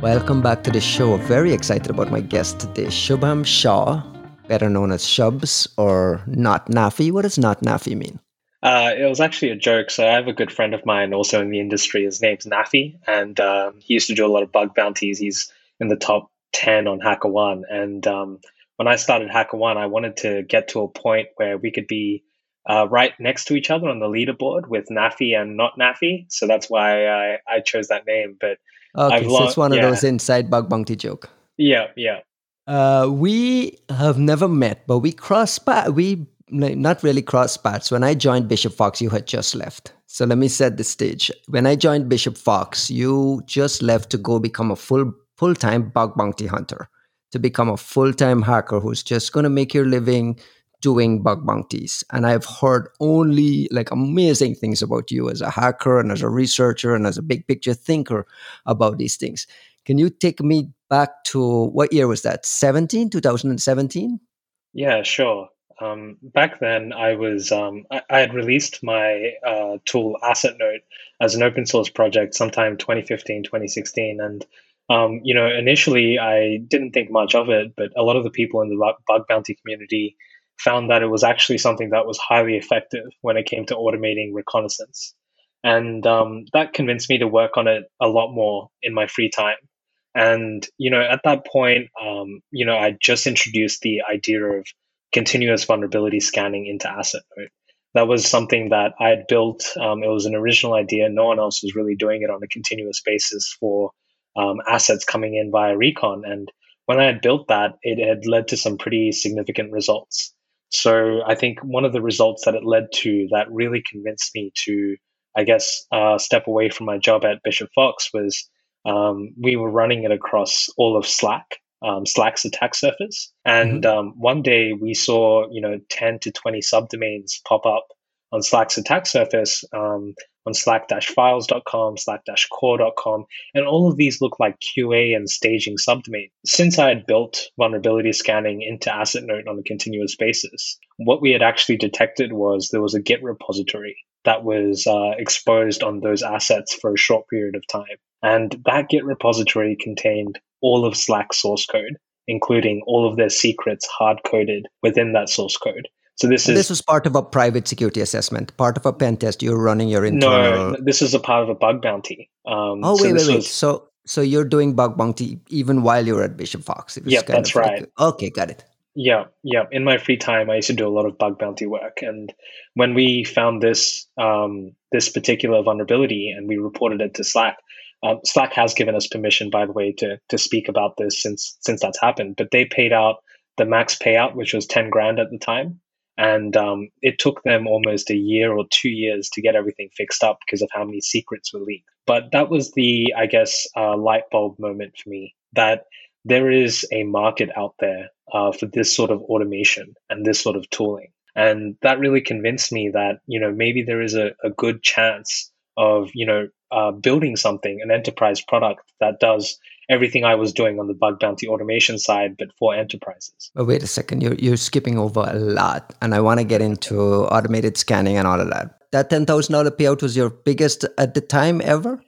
Welcome back to the show. Very excited about my guest today, Shubham Shah, better known as Shubs or Not Nafi. What does Not Nafi mean? Uh, it was actually a joke. So I have a good friend of mine also in the industry. His name's Nafi, and um, he used to do a lot of bug bounties. He's in the top 10 on HackerOne. And um, when I started HackerOne, I wanted to get to a point where we could be uh, right next to each other on the leaderboard with Nafi and not Nafi. So that's why I, I chose that name. But Okay, so it's one of those inside bug bounty joke. Yeah, yeah. Uh, we have never met, but we cross paths. We not really cross paths. When I joined Bishop Fox, you had just left. So let me set the stage. When I joined Bishop Fox, you just left to go become a full full time bug bounty hunter, to become a full time hacker who's just going to make your living doing bug bounties. And I've heard only like amazing things about you as a hacker and as a researcher and as a big picture thinker about these things. Can you take me back to what year was that? 17, 2017? Yeah, sure. Um, back then, I was um, I, I, had released my uh, tool Asset Note as an open source project sometime 2015, 2016, and um, you know initially I didn't think much of it, but a lot of the people in the bug bounty community found that it was actually something that was highly effective when it came to automating reconnaissance. And um, that convinced me to work on it a lot more in my free time. And, you know, at that point, um, you know, I just introduced the idea of continuous vulnerability scanning into Asset Note. That was something that I had built. Um, it was an original idea. No one else was really doing it on a continuous basis for um, assets coming in via recon. And when I had built that, it had led to some pretty significant results. So I think one of the results that it led to that really convinced me to, I guess, uh, step away from my job at Bishop Fox was um, we were running it across all of Slack, um, Slack's attack surface. And mm-hmm. um, one day we saw, you know, 10 to 20 subdomains pop up on Slack's attack surface um, on slack-files.com, slack-core.com, and all of these look like QA and staging subdomains. Since I had built vulnerability scanning into Asset Note on a continuous basis, what we had actually detected was there was a Git repository that was uh, exposed on those assets for a short period of time. And that Git repository contained all of Slack source code, including all of their secrets hard coded within that source code. So this is this was part of a private security assessment, part of a pen test. You're running your internal. No, this is a part of a bug bounty. Um, oh wait, so wait, wait. Was... So so you're doing bug bounty even while you're at Bishop Fox. Yeah, that's right. Like, okay, got it. Yeah, yeah. In my free time, I used to do a lot of bug bounty work, and when we found this um, this particular vulnerability and we reported it to Slack, um, Slack has given us permission, by the way, to to speak about this since since that's happened. But they paid out the max payout, which was ten grand at the time, and um, it took them almost a year or two years to get everything fixed up because of how many secrets were leaked. But that was the, I guess, uh, light bulb moment for me that there is a market out there uh, for this sort of automation and this sort of tooling. And that really convinced me that, you know, maybe there is a, a good chance of, you know, uh, building something, an enterprise product that does everything I was doing on the bug bounty automation side, but for enterprises. But wait a second, you're, you're skipping over a lot. And I want to get into automated scanning and all of that. That $10,000 payout was your biggest at the time ever?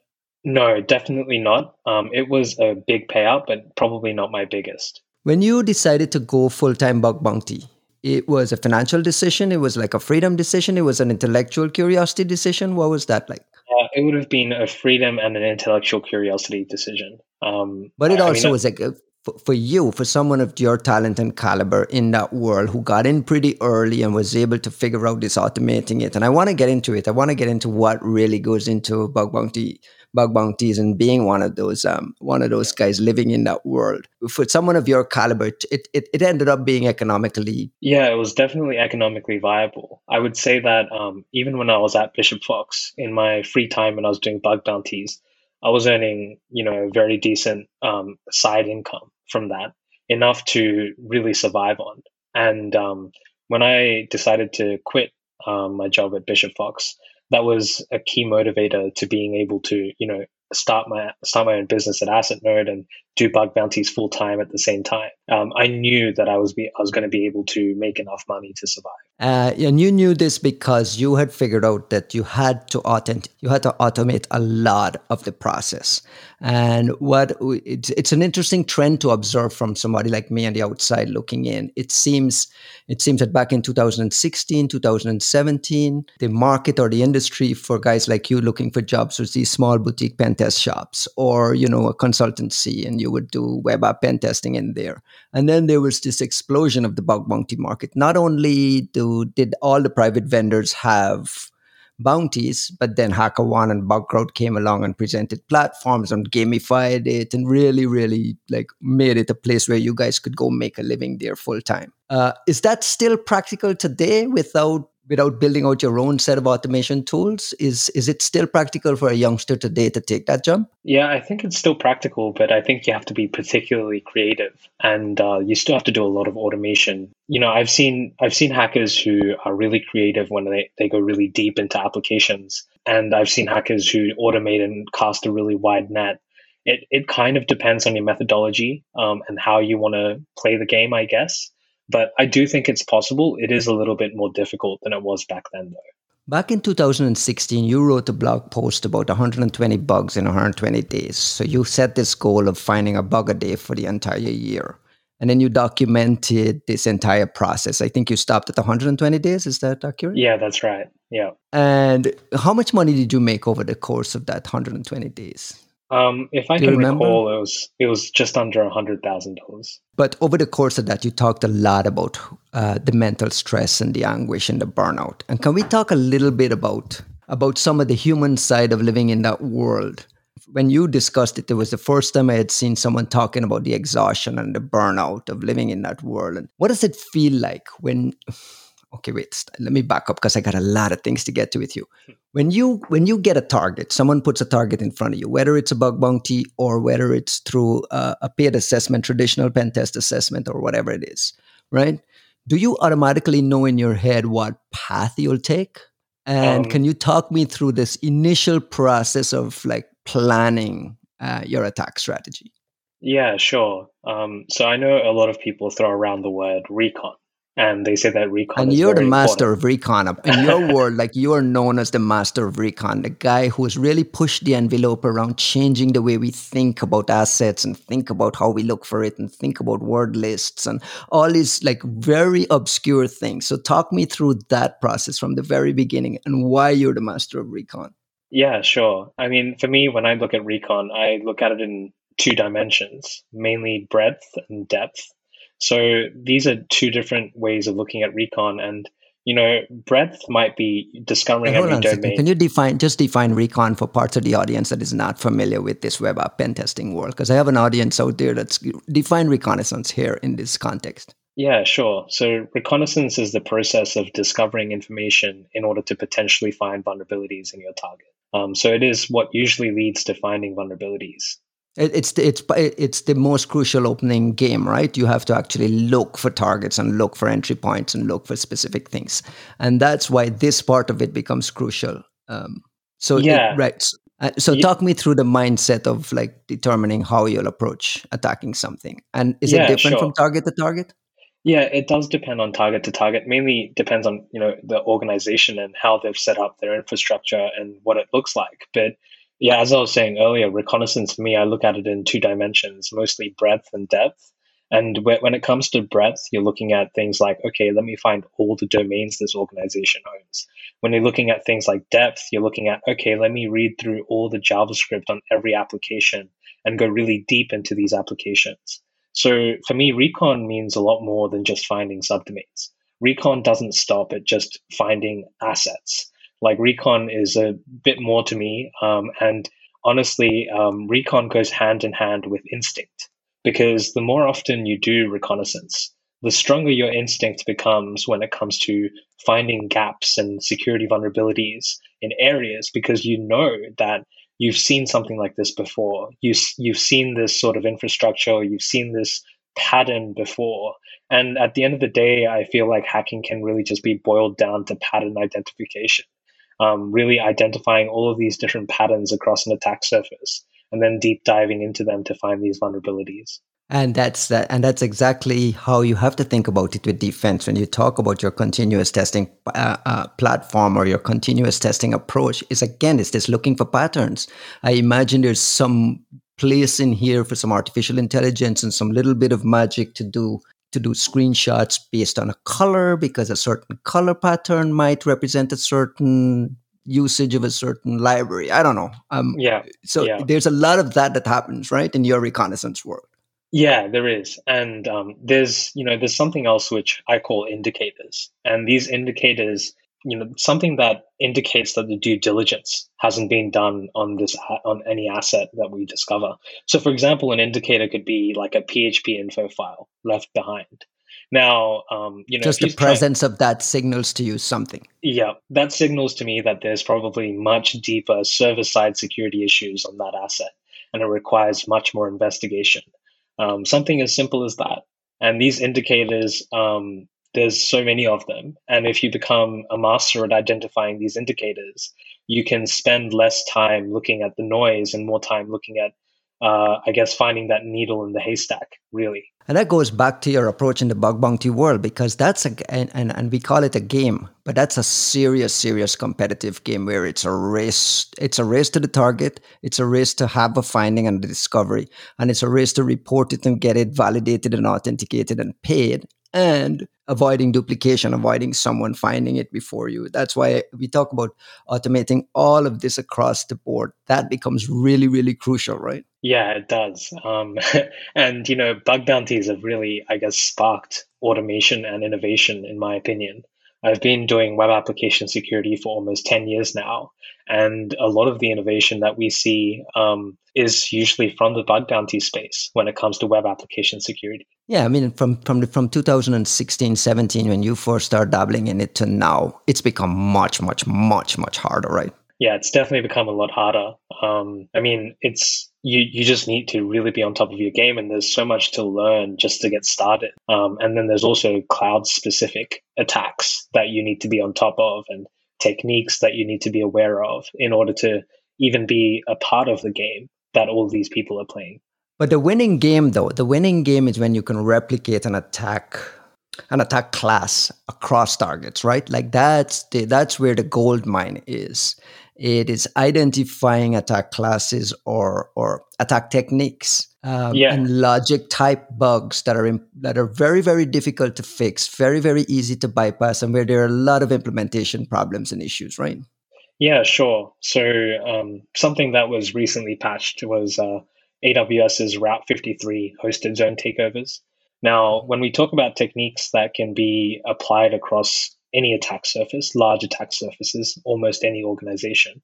No, definitely not. Um, it was a big payout, but probably not my biggest. When you decided to go full time bug bounty, it was a financial decision, it was like a freedom decision, it was an intellectual curiosity decision. What was that like? Uh, it would have been a freedom and an intellectual curiosity decision. Um, but it also I mean, was like a, for, for you, for someone of your talent and caliber in that world who got in pretty early and was able to figure out this automating it. And I want to get into it. I want to get into what really goes into bug bounty bug bounties and being one of those um, one of those guys living in that world. For someone of your caliber, it, it, it ended up being economically. Yeah, it was definitely economically viable. I would say that um, even when I was at Bishop Fox in my free time when I was doing bug bounties, I was earning you know a very decent um, side income from that, enough to really survive on. And um, when I decided to quit um, my job at Bishop Fox, that was a key motivator to being able to, you know, start my start my own business at AssetNote and do bug bounties full time at the same time. Um, I knew that I was be I was going to be able to make enough money to survive. Uh, and you knew this because you had figured out that you had to automate you had to automate a lot of the process. And what it's, it's an interesting trend to observe from somebody like me on the outside looking in. It seems it seems that back in 2016, 2017, the market or the industry for guys like you looking for jobs was these small boutique pen test shops or you know a consultancy, and you would do web app pen testing in there. And then there was this explosion of the bug bounty market. Not only do did all the private vendors have bounties, but then HackerOne and Bugcrowd came along and presented platforms and gamified it and really, really like made it a place where you guys could go make a living there full time. Uh, is that still practical today without without building out your own set of automation tools is is it still practical for a youngster today to take that jump? Yeah i think it's still practical but i think you have to be particularly creative and uh, you still have to do a lot of automation. You know i've seen i've seen hackers who are really creative when they, they go really deep into applications and i've seen hackers who automate and cast a really wide net. It, it kind of depends on your methodology um, and how you want to play the game i guess but I do think it's possible. It is a little bit more difficult than it was back then, though. Back in 2016, you wrote a blog post about 120 bugs in 120 days. So you set this goal of finding a bug a day for the entire year. And then you documented this entire process. I think you stopped at 120 days. Is that accurate? Yeah, that's right. Yeah. And how much money did you make over the course of that 120 days? Um, if I Do can recall, it was it was just under a hundred thousand dollars. But over the course of that, you talked a lot about uh, the mental stress and the anguish and the burnout. And can we talk a little bit about about some of the human side of living in that world? When you discussed it, it was the first time I had seen someone talking about the exhaustion and the burnout of living in that world. And what does it feel like when? Okay, wait. Let me back up because I got a lot of things to get to with you. When you when you get a target someone puts a target in front of you whether it's a bug bounty or whether it's through a, a paid assessment traditional pen test assessment or whatever it is right? Do you automatically know in your head what path you'll take? And um, can you talk me through this initial process of like planning uh, your attack strategy? Yeah sure. Um, so i know a lot of people throw around the word recon and they say that recon and you're the master important. of recon. In your world like you are known as the master of recon the guy who's really pushed the envelope around changing the way we think about assets and think about how we look for it and think about word lists and all these like very obscure things. So talk me through that process from the very beginning and why you're the master of recon. Yeah sure. I mean for me when i look at recon i look at it in two dimensions mainly breadth and depth so these are two different ways of looking at recon and you know, breadth might be discovering every domain. Can you define just define recon for parts of the audience that is not familiar with this web app pen testing world? Because I have an audience out there that's define reconnaissance here in this context. Yeah, sure. So reconnaissance is the process of discovering information in order to potentially find vulnerabilities in your target. Um, so it is what usually leads to finding vulnerabilities. It's the, it's it's the most crucial opening game, right? You have to actually look for targets and look for entry points and look for specific things, and that's why this part of it becomes crucial. Um, so yeah, it, right. Uh, so yeah. talk me through the mindset of like determining how you'll approach attacking something, and is yeah, it different sure. from target to target? Yeah, it does depend on target to target. Mainly depends on you know the organization and how they've set up their infrastructure and what it looks like, but yeah, as I was saying earlier, reconnaissance for me, I look at it in two dimensions, mostly breadth and depth. And when it comes to breadth, you're looking at things like, okay, let me find all the domains this organization owns. When you're looking at things like depth, you're looking at, okay, let me read through all the JavaScript on every application and go really deep into these applications. So for me, recon means a lot more than just finding subdomains. Recon doesn't stop at just finding assets like recon is a bit more to me. Um, and honestly, um, recon goes hand in hand with instinct because the more often you do reconnaissance, the stronger your instinct becomes when it comes to finding gaps and security vulnerabilities in areas because you know that you've seen something like this before. You, you've seen this sort of infrastructure, you've seen this pattern before. And at the end of the day, I feel like hacking can really just be boiled down to pattern identification um, really identifying all of these different patterns across an attack surface and then deep diving into them to find these vulnerabilities. And that's that, and that's exactly how you have to think about it with defense when you talk about your continuous testing uh, uh, platform or your continuous testing approach. Is again, it's just looking for patterns. I imagine there's some place in here for some artificial intelligence and some little bit of magic to do to do screenshots based on a color because a certain color pattern might represent a certain usage of a certain library. I don't know. Um, yeah. So yeah. there's a lot of that that happens, right, in your reconnaissance world. Yeah, there is, and um, there's you know there's something else which I call indicators, and these indicators, you know, something that indicates that the due diligence hasn't been done on this on any asset that we discover. So, for example, an indicator could be like a PHP info file left behind. Now, um, you know, just the presence trying, of that signals to you something. Yeah, that signals to me that there's probably much deeper server side security issues on that asset, and it requires much more investigation. Um, something as simple as that. And these indicators, um, there's so many of them. And if you become a master at identifying these indicators, you can spend less time looking at the noise and more time looking at, uh, I guess, finding that needle in the haystack, really. And that goes back to your approach in the bug bounty world because that's a and, and, and we call it a game, but that's a serious, serious competitive game where it's a race. It's a race to the target. It's a race to have a finding and a discovery, and it's a race to report it and get it validated and authenticated and paid and avoiding duplication, avoiding someone finding it before you. That's why we talk about automating all of this across the board. That becomes really, really crucial, right? Yeah, it does. Um, and, you know, bug bounties have really, I guess, sparked automation and innovation, in my opinion. I've been doing web application security for almost 10 years now. And a lot of the innovation that we see um, is usually from the bug bounty space when it comes to web application security. Yeah, I mean, from from the, from 2016, 17, when you first started dabbling in it to now, it's become much, much, much, much harder, right? Yeah, it's definitely become a lot harder. Um, I mean, it's you you just need to really be on top of your game and there's so much to learn just to get started. Um, and then there's also cloud specific attacks that you need to be on top of and techniques that you need to be aware of in order to even be a part of the game that all these people are playing. But the winning game though the winning game is when you can replicate an attack an attack class across targets right? Like that's the, that's where the gold mine is it is identifying attack classes or or attack techniques um, yeah. and logic type bugs that are in, that are very very difficult to fix, very very easy to bypass, and where there are a lot of implementation problems and issues. Right? Yeah, sure. So um, something that was recently patched was uh, AWS's Route 53 hosted zone takeovers. Now, when we talk about techniques that can be applied across any attack surface, large attack surfaces, almost any organization.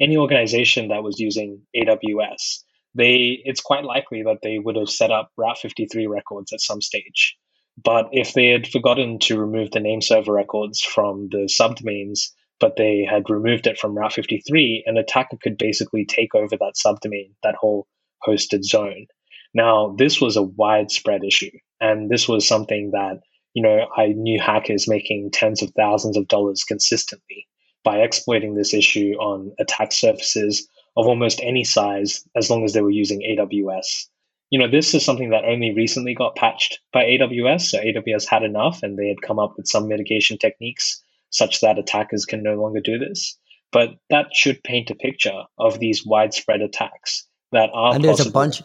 Any organization that was using AWS, they it's quite likely that they would have set up Route 53 records at some stage. But if they had forgotten to remove the name server records from the subdomains, but they had removed it from Route 53, an attacker could basically take over that subdomain, that whole hosted zone. Now, this was a widespread issue, and this was something that you know, I knew hackers making tens of thousands of dollars consistently by exploiting this issue on attack surfaces of almost any size as long as they were using AWS. You know, this is something that only recently got patched by AWS. So AWS had enough and they had come up with some mitigation techniques such that attackers can no longer do this. But that should paint a picture of these widespread attacks that are and there's possible. a bunch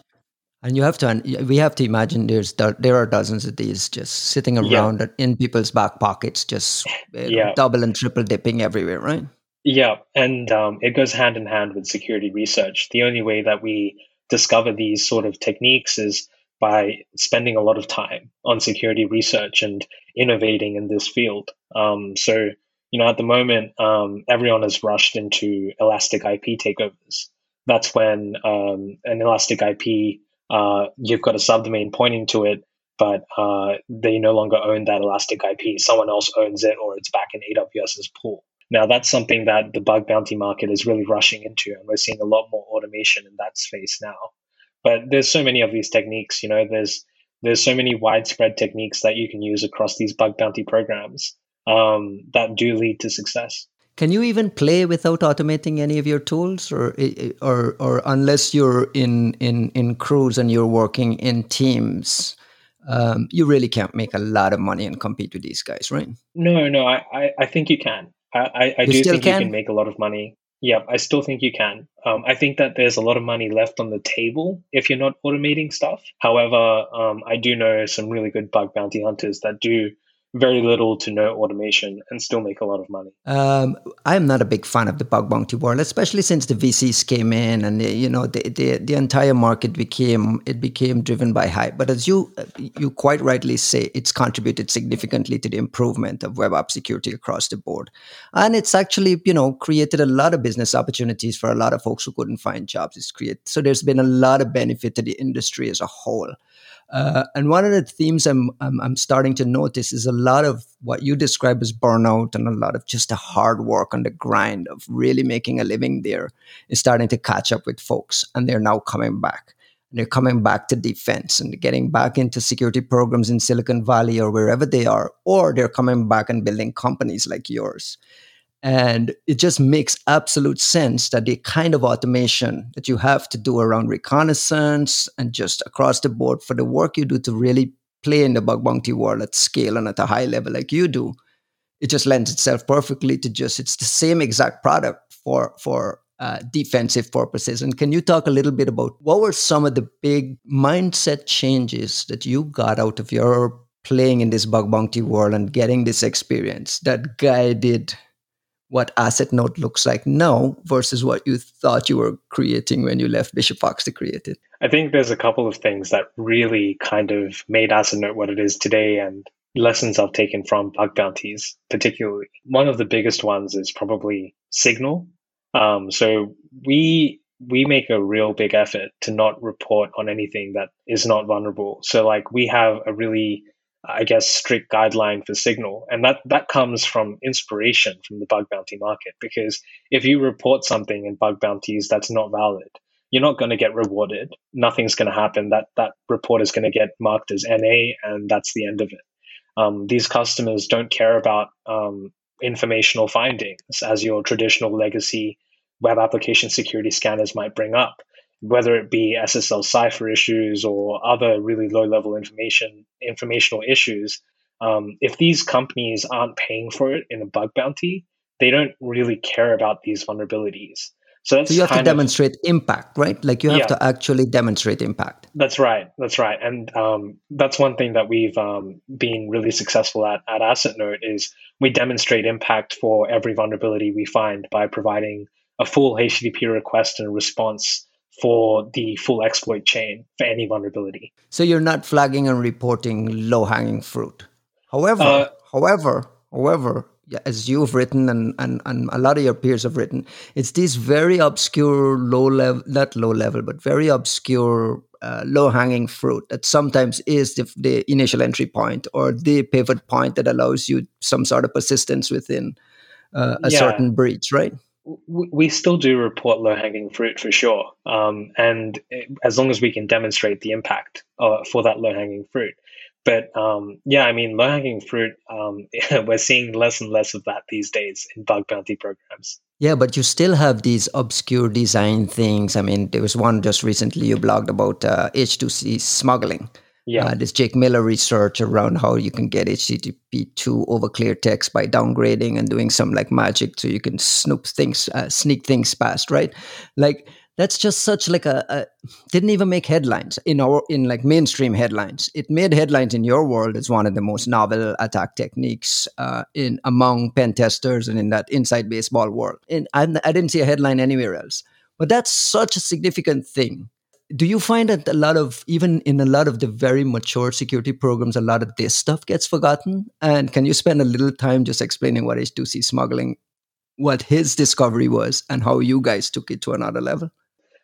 and you have to we have to imagine there's there are dozens of these just sitting around yeah. in people's back pockets just yeah. double and triple dipping everywhere right? Yeah. And um, it goes hand in hand with security research. The only way that we discover these sort of techniques is by spending a lot of time on security research and innovating in this field. Um, so you know at the moment um, everyone has rushed into elastic ip takeovers. That's when um, an elastic ip uh, you've got a subdomain pointing to it, but uh, they no longer own that Elastic IP. Someone else owns it, or it's back in AWS's pool. Now, that's something that the bug bounty market is really rushing into, and we're seeing a lot more automation in that space now. But there's so many of these techniques. You know, there's there's so many widespread techniques that you can use across these bug bounty programs um, that do lead to success. Can you even play without automating any of your tools, or or or unless you're in in in crews and you're working in teams? Um, you really can't make a lot of money and compete with these guys, right? No, no, I, I, I think you can. I, I, I do think can? you can make a lot of money. Yeah, I still think you can. Um, I think that there's a lot of money left on the table if you're not automating stuff. However, um, I do know some really good bug bounty hunters that do very little to no automation and still make a lot of money. Um, I'm not a big fan of the bug bounty world, especially since the VCs came in and the, you know the, the, the entire market became it became driven by hype. But as you you quite rightly say, it's contributed significantly to the improvement of web app security across the board, and it's actually you know created a lot of business opportunities for a lot of folks who couldn't find jobs. It's created so there's been a lot of benefit to the industry as a whole. Uh, and one of the themes I'm, I'm, I'm starting to notice is a lot of what you describe as burnout and a lot of just the hard work and the grind of really making a living there is starting to catch up with folks, and they're now coming back. And they're coming back to defense and getting back into security programs in Silicon Valley or wherever they are, or they're coming back and building companies like yours. And it just makes absolute sense that the kind of automation that you have to do around reconnaissance and just across the board for the work you do to really play in the bug bounty world at scale and at a high level like you do, it just lends itself perfectly to just it's the same exact product for for uh, defensive purposes. And can you talk a little bit about what were some of the big mindset changes that you got out of your playing in this bug bounty world and getting this experience that guided what asset note looks like now versus what you thought you were creating when you left Bishop Fox to create it? I think there's a couple of things that really kind of made asset note what it is today and lessons I've taken from bug bounties, particularly. One of the biggest ones is probably signal. Um, so we we make a real big effort to not report on anything that is not vulnerable. So like we have a really I guess, strict guideline for signal. And that, that comes from inspiration from the bug bounty market. Because if you report something in bug bounties that's not valid, you're not going to get rewarded. Nothing's going to happen. That, that report is going to get marked as NA, and that's the end of it. Um, these customers don't care about um, informational findings as your traditional legacy web application security scanners might bring up whether it be SSL cipher issues or other really low level information informational issues, um, if these companies aren't paying for it in a bug bounty, they don't really care about these vulnerabilities. So, so you have to demonstrate of, impact, right? Like you have yeah, to actually demonstrate impact. That's right. That's right. And um, that's one thing that we've um, been really successful at at AssetNote is we demonstrate impact for every vulnerability we find by providing a full HTTP request and response for the full exploit chain for any vulnerability. So you're not flagging and reporting low hanging fruit. However, uh, however, however, as you've written and, and, and a lot of your peers have written, it's these very obscure low level, not low level, but very obscure uh, low hanging fruit that sometimes is the, the initial entry point or the pivot point that allows you some sort of persistence within uh, a yeah. certain breach, right? We still do report low hanging fruit for sure. Um, and as long as we can demonstrate the impact uh, for that low hanging fruit. But um, yeah, I mean, low hanging fruit, um, we're seeing less and less of that these days in bug bounty programs. Yeah, but you still have these obscure design things. I mean, there was one just recently you blogged about uh, H2C smuggling yeah. Uh, this Jake Miller research around how you can get HTTP2 over clear text by downgrading and doing some like magic so you can snoop things, uh, sneak things past, right? Like that's just such like a, a, didn't even make headlines in our in like mainstream headlines. It made headlines in your world as one of the most novel attack techniques uh, in among pen testers and in that inside baseball world. And I, I didn't see a headline anywhere else. But that's such a significant thing do you find that a lot of even in a lot of the very mature security programs a lot of this stuff gets forgotten? And can you spend a little time just explaining what h2c smuggling what his discovery was and how you guys took it to another level?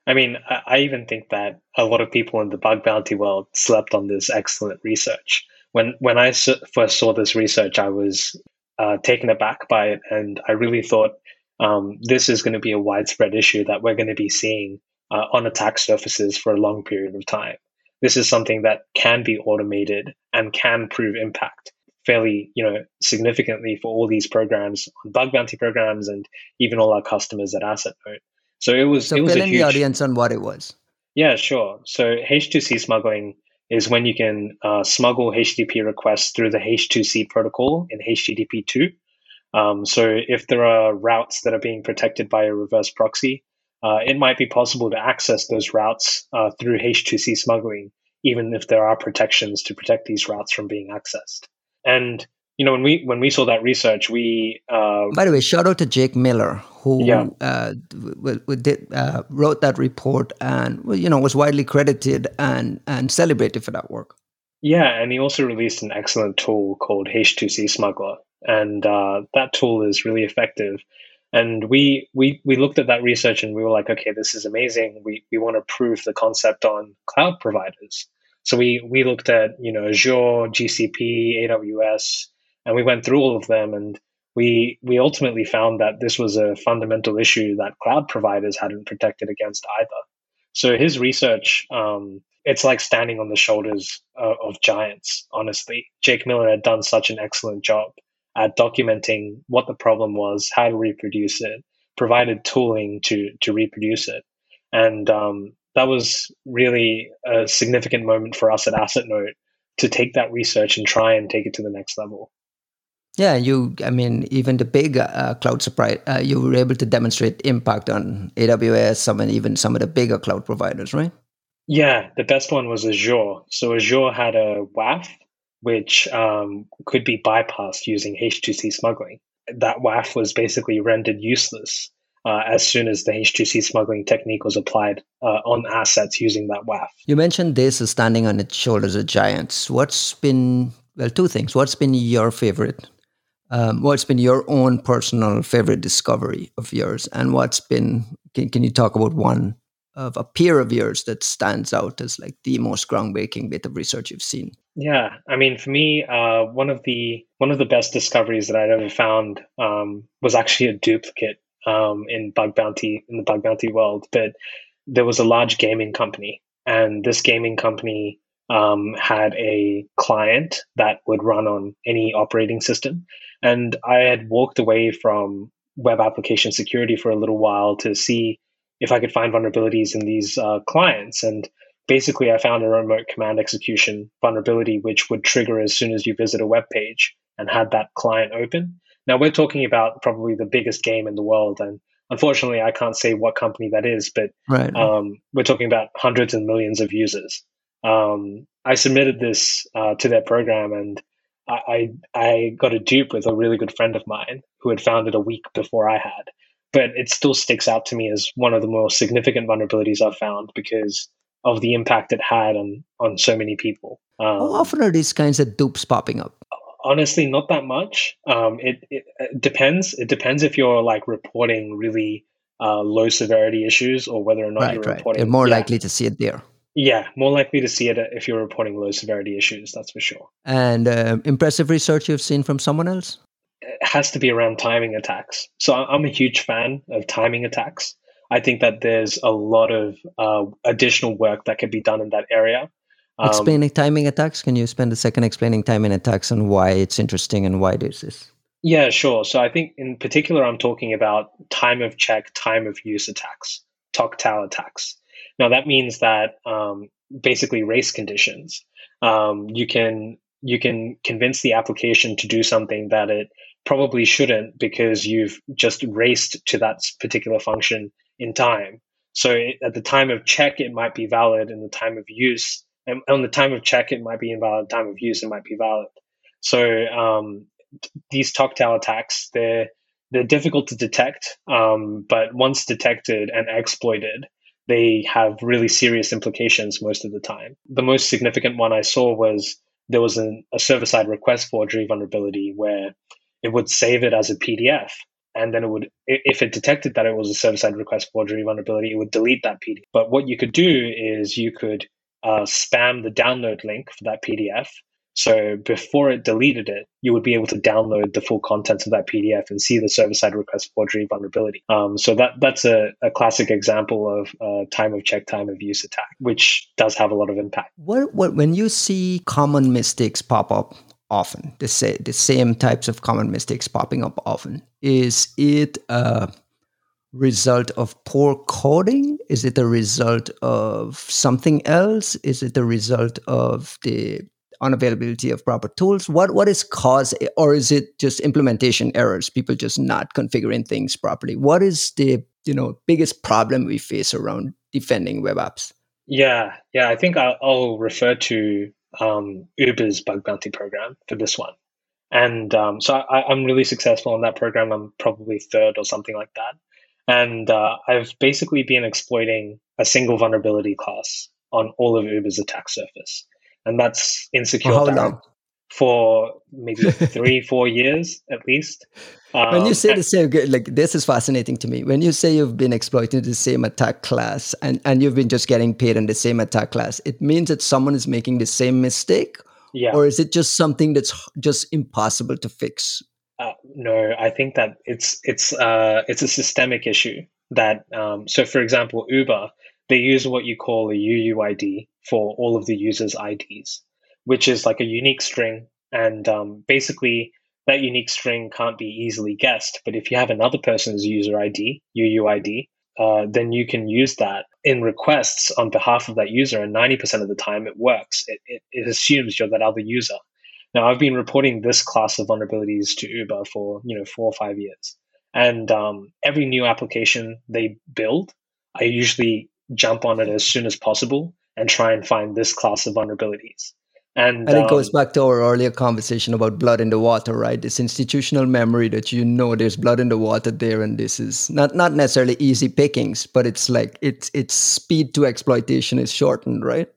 I mean i even think that a lot of people in the bug bounty world slept on this excellent research. When when i first saw this research i was uh, taken aback by it and i really thought um, this is going to be a widespread issue that we're going to be seeing uh, on attack surfaces for a long period of time. This is something that can be automated and can prove impact. fairly, you know, significantly for all these programs on bug bounty programs and even all our customers at Asset AssetNote. So it was so it was fill a in huge, the audience on what it was. Yeah, sure. So H2C smuggling is when you can uh, smuggle HTTP requests through the H2C protocol in HTTP 2. Um, so if there are routes that are being protected by a reverse proxy, uh, it might be possible to access those routes uh, through H2C smuggling, even if there are protections to protect these routes from being accessed. And you know, when we when we saw that research, we uh, by the way, shout out to Jake Miller who yeah. uh, w- w- did, uh, wrote that report and you know was widely credited and and celebrated for that work. Yeah, and he also released an excellent tool called H2C Smuggler, and uh, that tool is really effective. And we we we looked at that research and we were like, okay, this is amazing. We we want to prove the concept on cloud providers. So we we looked at you know Azure, GCP, AWS, and we went through all of them and we we ultimately found that this was a fundamental issue that cloud providers hadn't protected against either. So his research, um, it's like standing on the shoulders uh, of giants. Honestly, Jake Miller had done such an excellent job at documenting what the problem was, how to reproduce it, provided tooling to to reproduce it, and um, that was really a significant moment for us at AssetNote to take that research and try and take it to the next level. Yeah, you. I mean, even the big uh, cloud supply, uh, you were able to demonstrate impact on AWS, some and even some of the bigger cloud providers, right? Yeah, the best one was Azure. So Azure had a WAF which um, could be bypassed using H2C smuggling. That WAF was basically rendered useless uh, as soon as the H2C smuggling technique was applied uh, on assets using that WAF. You mentioned this as standing on its shoulders of giants. What's been well, two things. What's been your favorite um, what's been your own personal favorite discovery of yours, and what's been? Can, can you talk about one of a peer of yours that stands out as like the most groundbreaking bit of research you've seen? Yeah, I mean, for me, uh, one of the one of the best discoveries that I'd ever found um, was actually a duplicate um, in bug bounty in the bug bounty world. But there was a large gaming company, and this gaming company um, had a client that would run on any operating system. And I had walked away from web application security for a little while to see if I could find vulnerabilities in these uh, clients. And basically, I found a remote command execution vulnerability which would trigger as soon as you visit a web page and had that client open. Now, we're talking about probably the biggest game in the world. And unfortunately, I can't say what company that is, but right. um, we're talking about hundreds and millions of users um, I submitted this uh, to their program, and I, I, I got a dupe with a really good friend of mine who had found it a week before I had. But it still sticks out to me as one of the more significant vulnerabilities I've found because of the impact it had on on so many people. Um, How often are these kinds of dupes popping up? Honestly, not that much. Um, it, it, it depends. It depends if you're like reporting really uh, low severity issues or whether or not right, you're right. reporting. You're more yeah. likely to see it there. Yeah, more likely to see it if you're reporting low severity issues, that's for sure. And uh, impressive research you've seen from someone else? Has to be around timing attacks. So I'm a huge fan of timing attacks. I think that there's a lot of uh, additional work that could be done in that area. Um, explaining timing attacks, can you spend a second explaining timing attacks and why it's interesting and why this is? Yeah, sure. So I think in particular, I'm talking about time of check, time of use attacks, TOCTOU attacks. Now that means that um, basically race conditions. Um, you can you can convince the application to do something that it probably shouldn't because you've just raced to that particular function in time. So it, at the time of check, it might be valid, and the time of use, and on the time of check, it might be invalid. Time of use, it might be valid. So um, these TOCTOU attacks, they're they're difficult to detect, um, but once detected and exploited, they have really serious implications most of the time. The most significant one I saw was there was an, a server side request forgery vulnerability where it would save it as a PDF. And then it would, if it detected that it was a server side request forgery vulnerability, it would delete that PDF. But what you could do is you could uh, spam the download link for that PDF so before it deleted it, you would be able to download the full contents of that PDF and see the server-side request forgery vulnerability. Um, so that that's a, a classic example of uh, time of check, time of use attack, which does have a lot of impact. What, what when you see common mistakes pop up often. The, say, the same types of common mistakes popping up often. Is it a result of poor coding? Is it a result of something else? Is it a result of the unavailability of proper tools? What what is cause, or is it just implementation errors? People just not configuring things properly. What is the you know biggest problem we face around defending web apps? Yeah, yeah. I think I'll, I'll refer to um, Uber's bug bounty program for this one. And um, so I, am really successful in that program. I'm probably third or something like that. And uh, I've basically been exploiting a single vulnerability class on all of Uber's attack surface. And that's insecure? For maybe three, four years at least. Um, when you um, say the same, like this is fascinating to me. When you say you've been exploiting the same attack class and, and you've been just getting paid in the same attack class, it means that someone is making the same mistake? Yeah. Or is it just something that's just impossible to fix? Uh, no, I think that it's it's uh, it's a systemic issue. That um, so, for example, Uber they use what you call a UUID for all of the users' IDs, which is like a unique string, and um, basically that unique string can't be easily guessed. But if you have another person's user ID, UUID, uh, then you can use that in requests on behalf of that user. And 90% of the time it works. It, it, it, assumes you're that other user. Now, I've been reporting this class of vulnerabilities to Uber for, you know, four or five years. And um, every new application they build, I usually jump on it as soon as possible and try and find this class of vulnerabilities. And, and it um, goes back to our earlier conversation about blood in the water, right? This institutional memory that you know there's blood in the water there, and this is not not necessarily easy pickings, but it's like it's its speed to exploitation is shortened, right?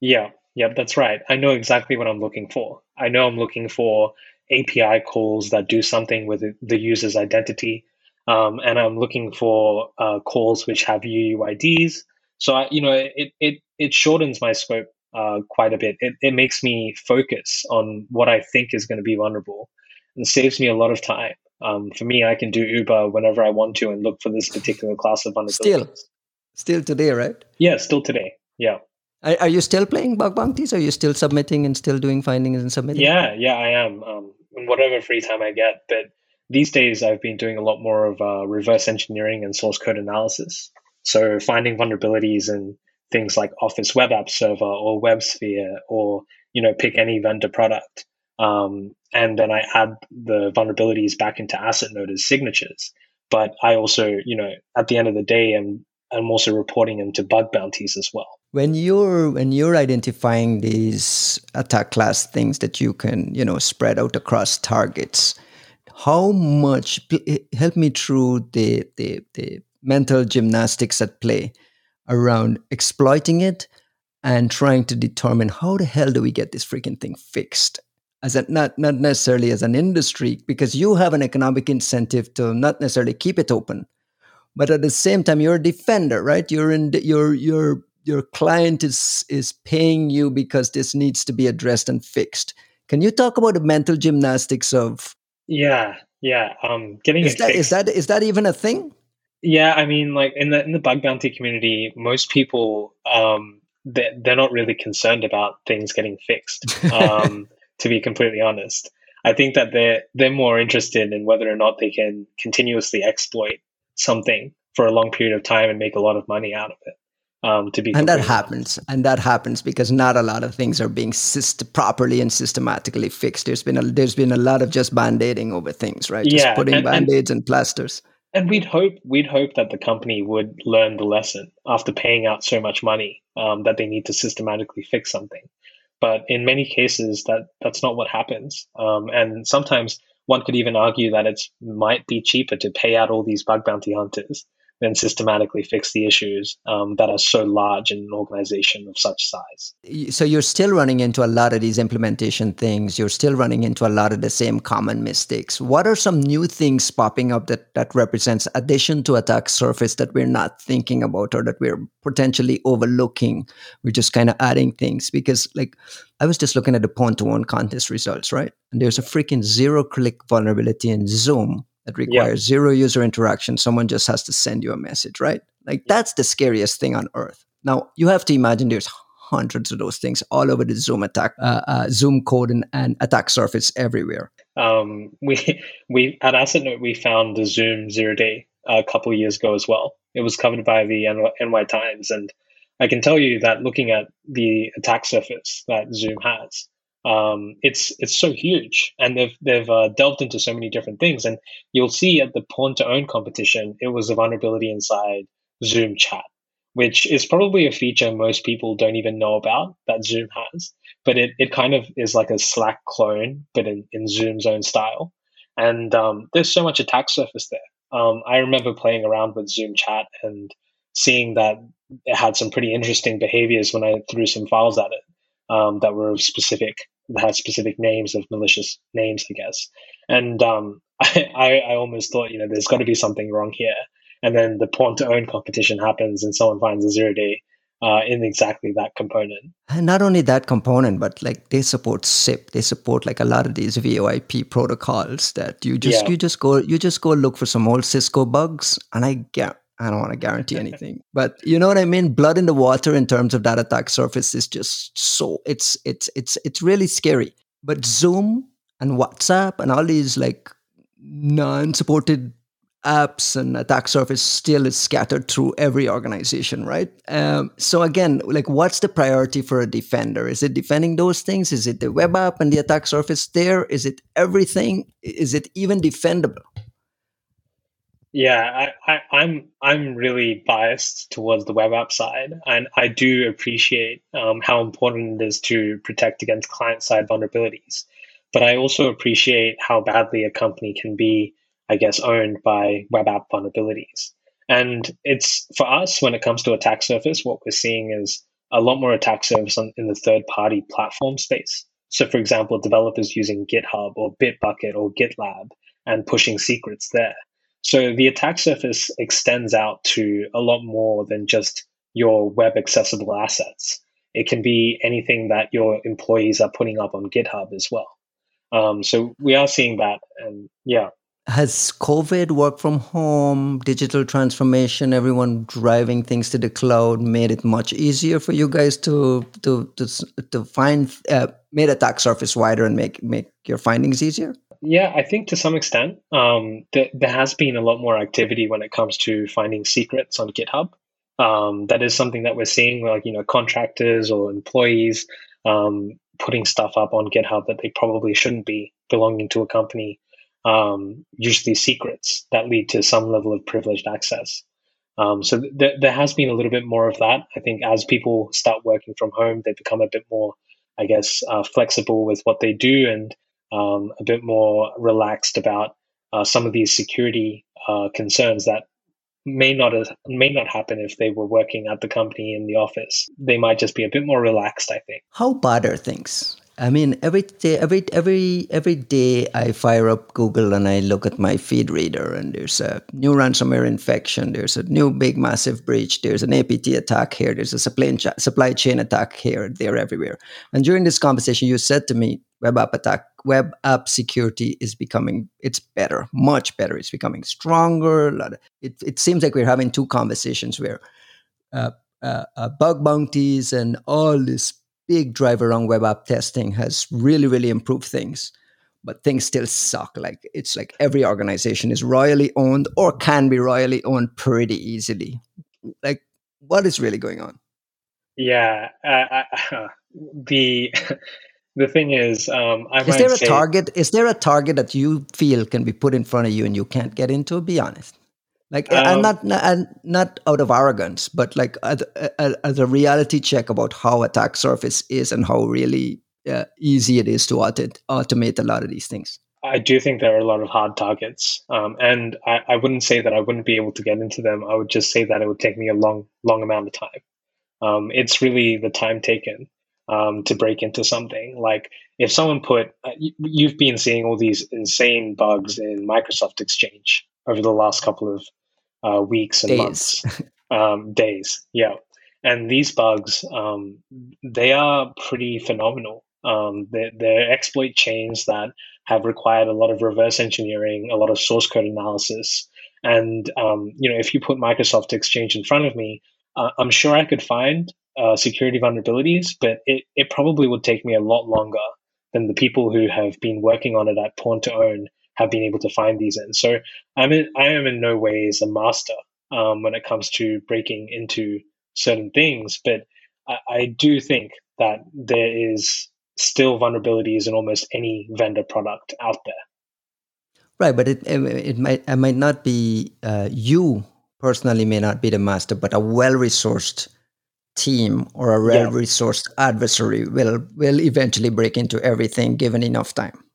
Yeah, yeah, that's right. I know exactly what I'm looking for. I know I'm looking for API calls that do something with the user's identity, um, and I'm looking for uh, calls which have UUIDs. So I, you know, it it it shortens my scope uh, quite a bit. It, it makes me focus on what I think is going to be vulnerable and saves me a lot of time. Um, for me, I can do Uber whenever I want to and look for this particular class of vulnerabilities. Still, still today, right? Yeah, still today. Yeah. Are, are you still playing bug bounties? Are you still submitting and still doing findings and submitting? Yeah, yeah, I am. Um, in whatever free time I get, but these days I've been doing a lot more of uh, reverse engineering and source code analysis. So finding vulnerabilities and things like Office Web App Server or WebSphere or you know pick any vendor product. Um, and then I add the vulnerabilities back into Asset Note as signatures. But I also, you know, at the end of the day, I'm I'm also reporting them to bug bounties as well. When you're when you're identifying these attack class things that you can, you know, spread out across targets, how much help me through the the, the mental gymnastics at play around exploiting it and trying to determine how the hell do we get this freaking thing fixed? As a not not necessarily as an industry because you have an economic incentive to not necessarily keep it open. But at the same time you're a defender right? You're in the, your your your client is is paying you because this needs to be addressed and fixed. Can you talk about the mental gymnastics of yeah yeah um getting is that, is that is that even a thing yeah, I mean, like in the in the bug bounty community, most people um, they're, they're not really concerned about things getting fixed. Um, to be completely honest, I think that they're they're more interested in whether or not they can continuously exploit something for a long period of time and make a lot of money out of it. Um, to be and that happens, and that happens because not a lot of things are being syst- properly and systematically fixed. There's been a there's been a lot of just band aiding over things, right? Just yeah, putting band aids and, and plasters and we'd hope we'd hope that the company would learn the lesson after paying out so much money um, that they need to systematically fix something. But in many cases, that that's not what happens. Um, and sometimes one could even argue that it might be cheaper to pay out all these bug bounty hunters then systematically fix the issues um, that are so large in an organization of such size. So you're still running into a lot of these implementation things. You're still running into a lot of the same common mistakes. What are some new things popping up that that represents addition to attack surface that we're not thinking about or that we're potentially overlooking? We're just kind of adding things because, like, I was just looking at the Pwn2Own contest results, right? And there's a freaking zero click vulnerability in Zoom that requires yeah. zero user interaction. Someone just has to send you a message, right? Like that's the scariest thing on earth. Now you have to imagine there's hundreds of those things all over the Zoom attack, uh, uh, Zoom code and, and attack surface everywhere. Um, we we at AssetNote we found the Zoom zero day a couple of years ago as well. It was covered by the NY Times, and I can tell you that looking at the attack surface that Zoom has, um, it's it's so huge, and they've they've uh, delved into so many different things. And you'll see at the Pwn2Own competition, it was a vulnerability inside Zoom chat, which is probably a feature most people don't even know about that Zoom has. But it, it kind of is like a Slack clone, but in, in Zoom's own style. And um, there's so much attack surface there. Um, I remember playing around with Zoom chat and seeing that it had some pretty interesting behaviors when I threw some files at it um, that were specific that had specific names of malicious names, I guess. And um, I, I, I almost thought, you know, there's got to be something wrong here. And then the Pwn2Own competition happens, and someone finds a zero day uh, in exactly that component. And not only that component, but like they support SIP. They support like a lot of these VoIP protocols that you just yeah. you just go you just go look for some old Cisco bugs, and I get I don't want to guarantee anything, but you know what I mean. Blood in the water in terms of that attack surface is just so it's it's it's it's really scary. But Zoom and WhatsApp and all these like non-supported apps and attack surface still is scattered through every organization, right? Um, so again, like what's the priority for a defender? Is it defending those things? Is it the web app and the attack surface there? Is it everything? Is it even defendable? Yeah, I, I, I'm I'm really biased towards the web app side, and I do appreciate um, how important it is to protect against client side vulnerabilities. But I also appreciate how badly a company can be, I guess, owned by web app vulnerabilities. And it's for us when it comes to attack surface, what we're seeing is a lot more attack surface on, in the third party platform space. So, for example, developers using GitHub or Bitbucket or GitLab and pushing secrets there. So the attack surface extends out to a lot more than just your web accessible assets. It can be anything that your employees are putting up on GitHub as well. Um, so we are seeing that, and yeah. Has COVID, work from home, digital transformation, everyone driving things to the cloud, made it much easier for you guys to to to, to find uh, made attack surface wider and make make your findings easier? Yeah, I think to some extent, um, th- there has been a lot more activity when it comes to finding secrets on GitHub. Um, that is something that we're seeing, like you know, contractors or employees um, putting stuff up on GitHub that they probably shouldn't be belonging to a company. Um, usually secrets that lead to some level of privileged access. Um, so th- there has been a little bit more of that. I think as people start working from home, they become a bit more, I guess, uh, flexible with what they do and um, a bit more relaxed about uh, some of these security uh, concerns that may not may not happen if they were working at the company in the office. They might just be a bit more relaxed. I think. How bad are things? I mean, every day, every every every day, I fire up Google and I look at my feed reader, and there's a new ransomware infection. There's a new big massive breach. There's an APT attack here. There's a supply supply chain attack here. They're everywhere. And during this conversation, you said to me, web app attack, web app security is becoming it's better, much better. It's becoming stronger. It it seems like we're having two conversations where. Uh, uh, uh, bug bounties and all this big drive around web app testing has really, really improved things. But things still suck. Like it's like every organization is royally owned or can be royally owned pretty easily. Like, what is really going on? Yeah, uh, uh, the the thing is, um, I is there a say, target? Is there a target that you feel can be put in front of you and you can't get into? Be honest. Like um, I'm not, not not out of arrogance, but like as, as a reality check about how attack surface is and how really uh, easy it is to automate, automate a lot of these things. I do think there are a lot of hard targets, um, and I, I, wouldn't say that I wouldn't be able to get into them. I would just say that it would take me a long, long amount of time. Um, it's really the time taken um, to break into something. Like if someone put, uh, you've been seeing all these insane bugs in Microsoft Exchange over the last couple of uh, weeks and days. months, um, days. Yeah, and these bugs, um, they are pretty phenomenal. Um, they're, they're, exploit chains that have required a lot of reverse engineering, a lot of source code analysis, and um, you know, if you put Microsoft Exchange in front of me, uh, I'm sure I could find uh, security vulnerabilities, but it, it probably would take me a lot longer than the people who have been working on it at Pwn2Own have been able to find these in. So I'm in, I am in no ways a master um, when it comes to breaking into certain things, but I, I do think that there is still vulnerabilities in almost any vendor product out there. Right, but it it might it might not be uh, you personally may not be the master, but a well resourced team or a well resourced yeah. adversary will will eventually break into everything given enough time.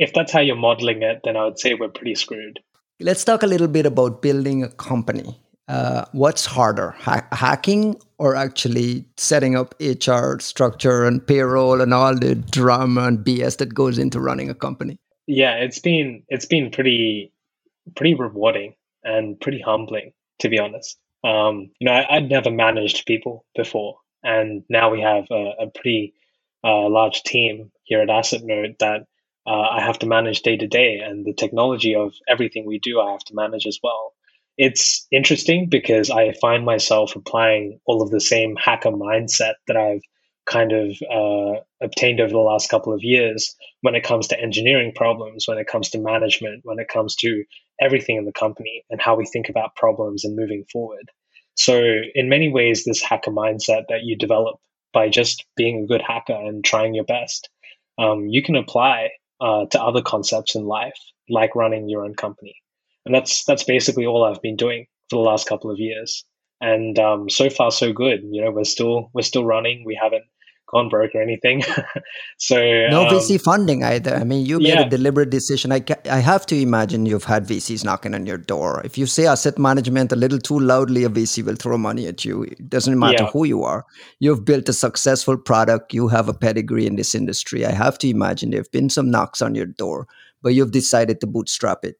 If that's how you're modeling it, then I would say we're pretty screwed. Let's talk a little bit about building a company. Uh, what's harder, ha- hacking or actually setting up HR structure and payroll and all the drama and BS that goes into running a company? Yeah, it's been it's been pretty pretty rewarding and pretty humbling to be honest. Um, you know, I, would never managed people before, and now we have a, a pretty uh, large team here at AssetNote that uh, I have to manage day to day, and the technology of everything we do, I have to manage as well. It's interesting because I find myself applying all of the same hacker mindset that I've kind of uh, obtained over the last couple of years when it comes to engineering problems, when it comes to management, when it comes to everything in the company and how we think about problems and moving forward. So, in many ways, this hacker mindset that you develop by just being a good hacker and trying your best, um, you can apply uh, to other concepts in life, like running your own company. And that's that's basically all I've been doing for the last couple of years. And um, so far, so good. You know, we're still we're still running. We haven't gone broke or anything. so no um, VC funding either. I mean, you made yeah. a deliberate decision. I I have to imagine you've had VCs knocking on your door. If you say asset management a little too loudly, a VC will throw money at you. It doesn't matter yeah. who you are. You've built a successful product. You have a pedigree in this industry. I have to imagine there've been some knocks on your door, but you've decided to bootstrap it.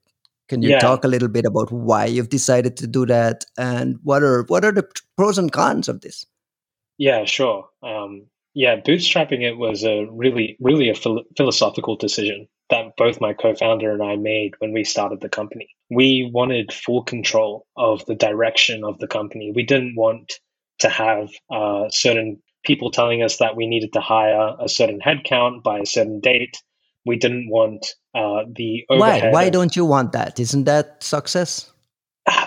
Can you yeah. talk a little bit about why you've decided to do that, and what are what are the pros and cons of this? Yeah, sure. Um, yeah, bootstrapping it was a really, really a phil- philosophical decision that both my co-founder and I made when we started the company. We wanted full control of the direction of the company. We didn't want to have uh, certain people telling us that we needed to hire a certain headcount by a certain date. We didn't want uh, the Why? Why don't you want that? Isn't that success?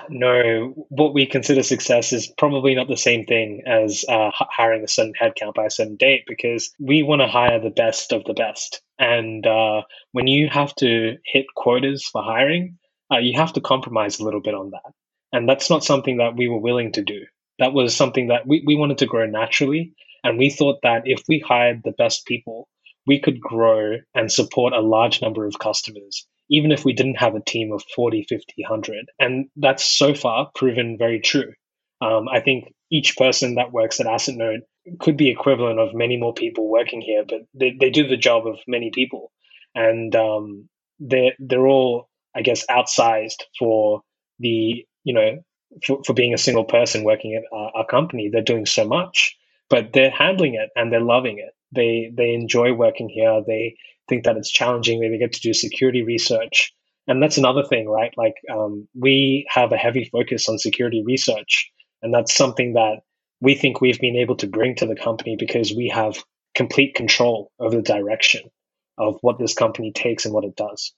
No, what we consider success is probably not the same thing as uh, hiring a certain headcount by a certain date because we want to hire the best of the best. And uh, when you have to hit quotas for hiring, uh, you have to compromise a little bit on that. And that's not something that we were willing to do. That was something that we, we wanted to grow naturally. And we thought that if we hired the best people, we could grow and support a large number of customers even if we didn't have a team of 40, 50, 100. And that's so far proven very true. Um, I think each person that works at AssetNote could be equivalent of many more people working here, but they, they do the job of many people. And um, they're, they're all, I guess, outsized for the, you know, for, for being a single person working at our, our company. They're doing so much, but they're handling it and they're loving it. They, they enjoy working here. They, think that it's challenging. They get to do security research. And that's another thing, right? Like um, we have a heavy focus on security research. And that's something that we think we've been able to bring to the company because we have complete control over the direction of what this company takes and what it does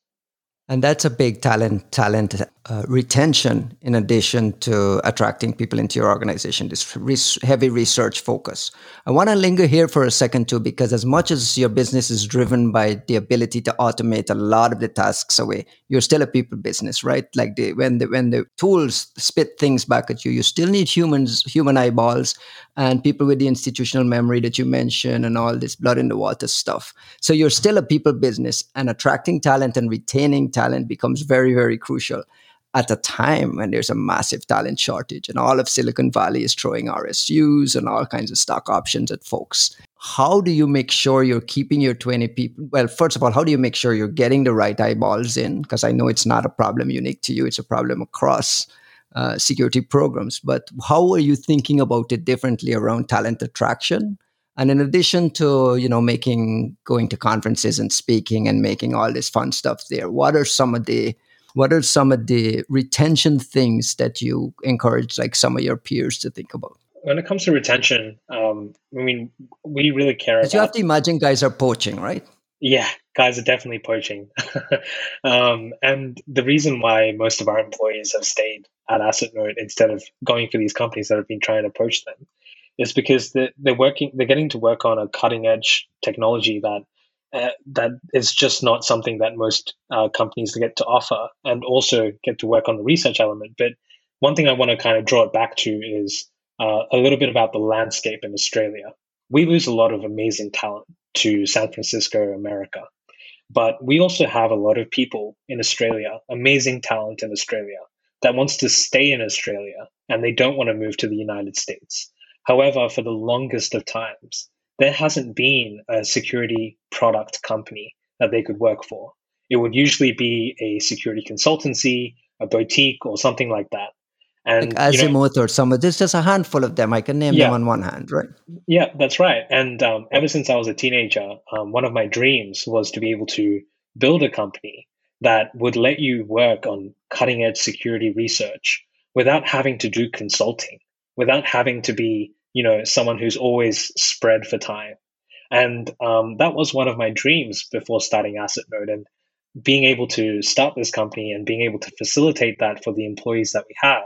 and that's a big talent talent uh, retention in addition to attracting people into your organization. This res- heavy research focus. I want to linger here for a second too because as much as your business is driven by the ability to automate a lot of the tasks away you're still a people business right? Like the, when the when the tools spit things back at you you still need humans human eyeballs and people with the institutional memory that you mentioned and all this blood in the water stuff so you're still a people business and attracting talent and retaining talent becomes very, very crucial at a time when there's a massive talent shortage and all of Silicon Valley is throwing RSUs and all kinds of stock options at folks. How do you make sure you're keeping your 20 people? Well, first of all, how do you make sure you're getting the right eyeballs in? Because I know it's not a problem unique to you, it's a problem across uh, security programs. But how are you thinking about it differently around talent attraction and in addition to, you know, making going to conferences and speaking and making all this fun stuff there, what are some of the what are some of the retention things that you encourage like some of your peers to think about? when it comes to retention, um, I mean, we really care about. You have to imagine guys are poaching, right? Yeah, guys are definitely poaching. um, and the reason why most of our employees have stayed at AssetNote instead of going for these companies that have been trying to poach them is because they're, they're working, they're getting to work on a cutting edge technology that uh, that is just not something that most uh, companies get to offer, and also get to work on the research element. But one thing I want to kind of draw it back to is uh, a little bit about the landscape in Australia. We lose a lot of amazing talent to San Francisco, America. But we also have a lot of people in Australia, amazing talent in Australia, that wants to stay in Australia and they don't want to move to the United States. However, for the longest of times, there hasn't been a security product company that they could work for. It would usually be a security consultancy, a boutique, or something like that. And like Azimuth you know, or some, there's just a handful of them. I can name yeah, them on one hand, right? Yeah, that's right. And um, ever since I was a teenager, um, one of my dreams was to be able to build a company that would let you work on cutting edge security research without having to do consulting, without having to be, you know, someone who's always spread for time. And um, that was one of my dreams before starting AssetNote. And being able to start this company and being able to facilitate that for the employees that we have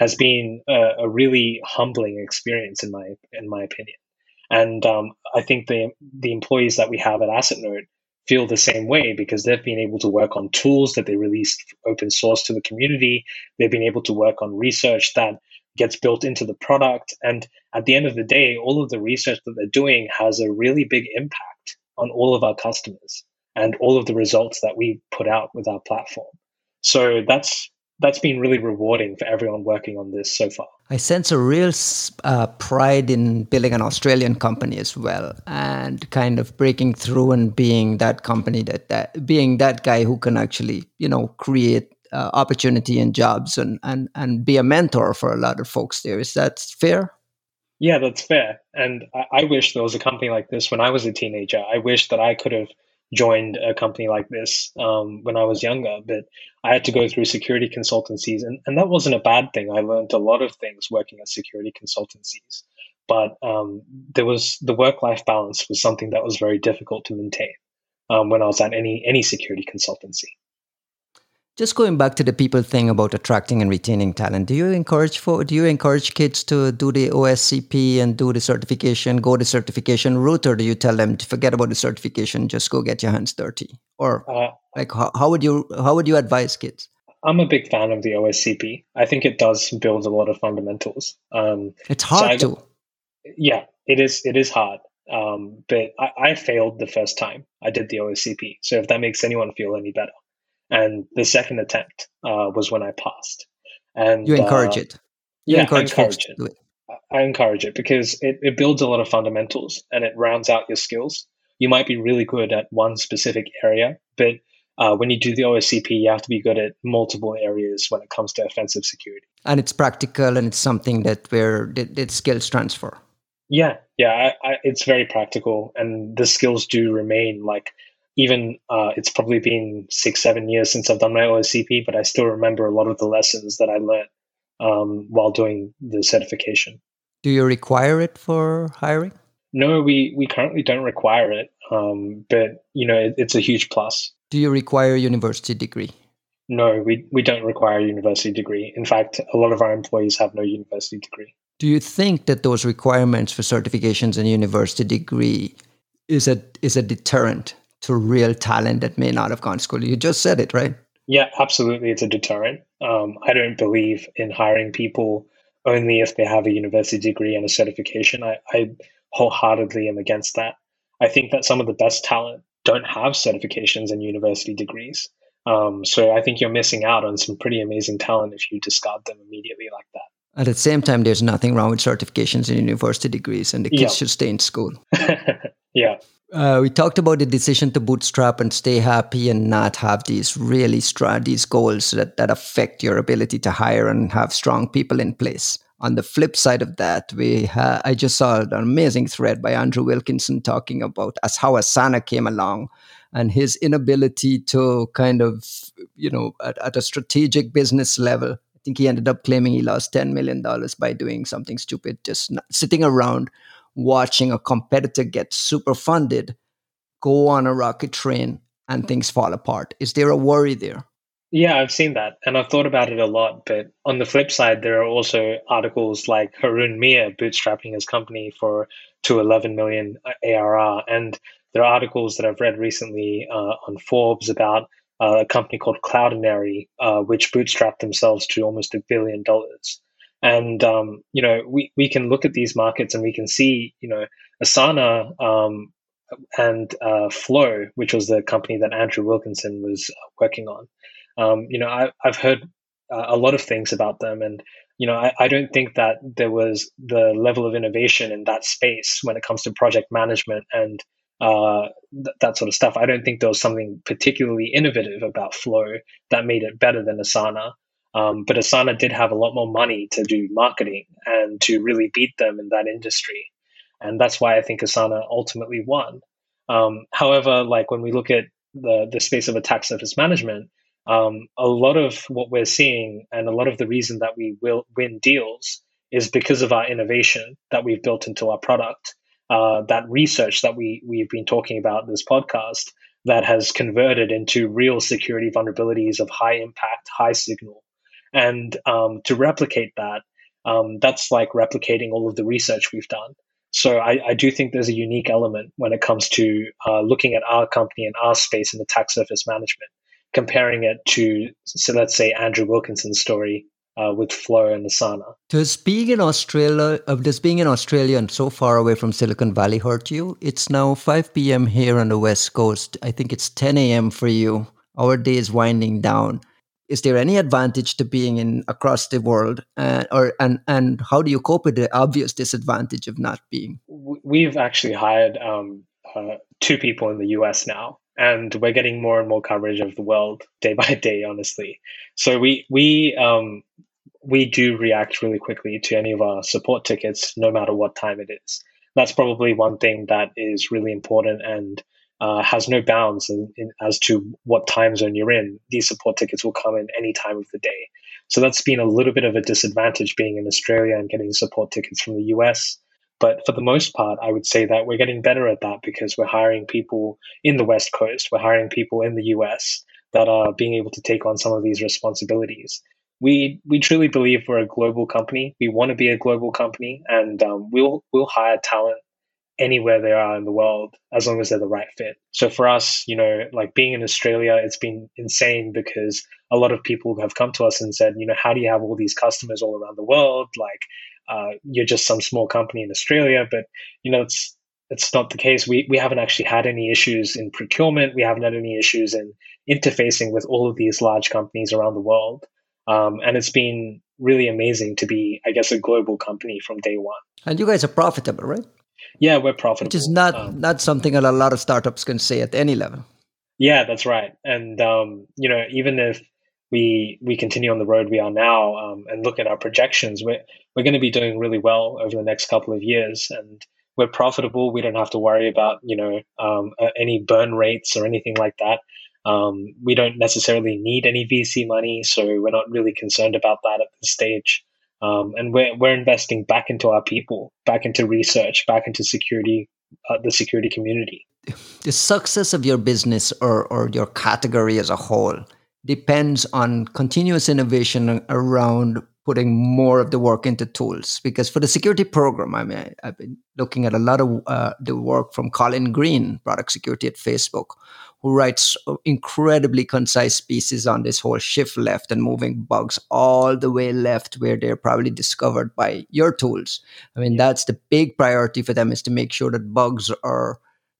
has been a, a really humbling experience in my in my opinion. And um, I think the the employees that we have at AssetNote feel the same way because they've been able to work on tools that they released open source to the community. They've been able to work on research that gets built into the product. And at the end of the day, all of the research that they're doing has a really big impact on all of our customers and all of the results that we put out with our platform. So that's that's been really rewarding for everyone working on this so far. I sense a real uh, pride in building an Australian company as well, and kind of breaking through and being that company that, that being that guy who can actually, you know, create uh, opportunity and jobs and, and and be a mentor for a lot of folks there. Is that fair? Yeah, that's fair. And I, I wish there was a company like this when I was a teenager. I wish that I could have joined a company like this um, when I was younger, but I had to go through security consultancies, and, and that wasn't a bad thing. I learned a lot of things working at security consultancies, but um, there was the work life balance was something that was very difficult to maintain um, when I was at any any security consultancy. Just going back to the people thing about attracting and retaining talent, do you encourage for do you encourage kids to do the OSCP and do the certification, go the certification route, or do you tell them to forget about the certification, just go get your hands dirty? Or uh, like how, how would you how would you advise kids? I'm a big fan of the OSCP. I think it does build a lot of fundamentals. Um, it's hard so to. Yeah, it is. It is hard. Um, but I, I failed the first time I did the OSCP. So if that makes anyone feel any better, and the second attempt uh, was when I passed. And you encourage uh, it. You yeah, encourage, I encourage it. I encourage it because it, it builds a lot of fundamentals and it rounds out your skills. You might be really good at one specific area, but uh, when you do the OSCP, you have to be good at multiple areas when it comes to offensive security. And it's practical and it's something that where it skills transfer. Yeah, yeah, I, I, it's very practical, and the skills do remain. Like even uh, it's probably been six, seven years since I've done my OSCP, but I still remember a lot of the lessons that I learned um, while doing the certification. Do you require it for hiring? No, we, we currently don't require it, um, but you know it, it's a huge plus. Do you require a university degree? No, we, we don't require a university degree. In fact, a lot of our employees have no university degree. Do you think that those requirements for certifications and university degree is a is a deterrent to real talent that may not have gone to school. You just said it, right? Yeah, absolutely. It's a deterrent. Um, I don't believe in hiring people only if they have a university degree and a certification. I, I wholeheartedly am against that. I think that some of the best talent don't have certifications and university degrees. Um, so I think you're missing out on some pretty amazing talent if you discard them immediately like that. At the same time, there's nothing wrong with certifications and university degrees, and the kids yeah. should stay in school. yeah. Uh, we talked about the decision to bootstrap and stay happy and not have these really strong these goals that, that affect your ability to hire and have strong people in place. On the flip side of that, we ha- I just saw an amazing thread by Andrew Wilkinson talking about as how Asana came along and his inability to kind of you know at, at a strategic business level I think he ended up claiming he lost $10 million by doing something stupid, just sitting around watching a competitor get super funded, go on a rocket train, and things fall apart. Is there a worry there? Yeah, I've seen that and I've thought about it a lot. But on the flip side, there are also articles like Haroon Meer bootstrapping his company for to 11 million ARR. And there are articles that I've read recently uh, on Forbes about uh, a company called Cloudinary, uh, which bootstrapped themselves to almost a billion dollars. And um, you know, we we can look at these markets and we can see, you know, Asana um, and uh, Flow, which was the company that Andrew Wilkinson was working on. Um, you know, I, have heard uh, a lot of things about them, and you know, I, I, don't think that there was the level of innovation in that space when it comes to project management and uh, th- that sort of stuff. I don't think there was something particularly innovative about Flow that made it better than Asana. Um, but Asana did have a lot more money to do marketing and to really beat them in that industry. And that's why I think Asana ultimately won. Um, however, like when we look at the, the space of attack surface management, um, a lot of what we're seeing and a lot of the reason that we will win deals is because of our innovation that we've built into our product. Uh, that research that we we've been talking about in this podcast that has converted into real security vulnerabilities of high impact, high signal, and um, to replicate that, um, that's like replicating all of the research we've done. So I, I, do think there's a unique element when it comes to uh, looking at our company and our space in attack surface management, comparing it to, so let's say, Andrew Wilkinson's story uh, with Flow and Asana. Does being in Australia, uh, does being in Australia and so far away from Silicon Valley hurt you? It's now 5 p.m. here on the West Coast. I think it's 10 a.m. for you. Our day is winding down is there any advantage to being in across the world uh, or and and how do you cope with the obvious disadvantage of not being? We've actually hired um, uh, two people in the us now and we're getting more and more coverage of the world day by day honestly. So we we um, we do react really quickly to any of our support tickets no matter what time it is. That's probably one thing that is really important and uh, has no bounds in, in, as to what time zone you're in. These support tickets will come in any time of the day. So that's been a little bit of a disadvantage being in Australia and getting support tickets from the US. But for the most part, I would say that we're getting better at that because we're hiring people in the West Coast, we're hiring people in the US that are being able to take on some of these responsibilities. We we truly believe we're a global company. We want to be a global company, and um, we'll we'll hire talent anywhere they are in the world as long as they're the right fit. So for us, you know, like being in Australia, it's been insane because a lot of people have come to us and said, you know, how do you have all these customers all around the world? Like, uh, you're just some small company in Australia, but you know, it's it's not the case. We we haven't actually had any issues in procurement. We haven't had any issues in interfacing with all of these large companies around the world. Um, and it's been really amazing to be, I guess, a global company from day one. And you guys are profitable, right? Yeah, we're profitable. Which is not um, not something that a lot of startups can say at any level. Yeah, that's right. And um, you know, even if we we continue on the road we are now um, and look at our projections, we're we're going to be doing really well over the next couple of years, and we're profitable. We don't have to worry about you know um, uh, any burn rates or anything like that. Um, we don't necessarily need any VC money, so we're not really concerned about that at this stage. Um, and we're, we're investing back into our people, back into research, back into security, uh, the security community. The success of your business or, or your category as a whole depends on continuous innovation around putting more of the work into tools. Because for the security program, I mean, I've been looking at a lot of uh, the work from Collin Greene, product security at Facebook, who writes uh, incredibly concise pieces on this whole shift left and moving bugs all the way left where they're probably discovered by your tools. I mean, that's the big priority for them is to make sure that bugs are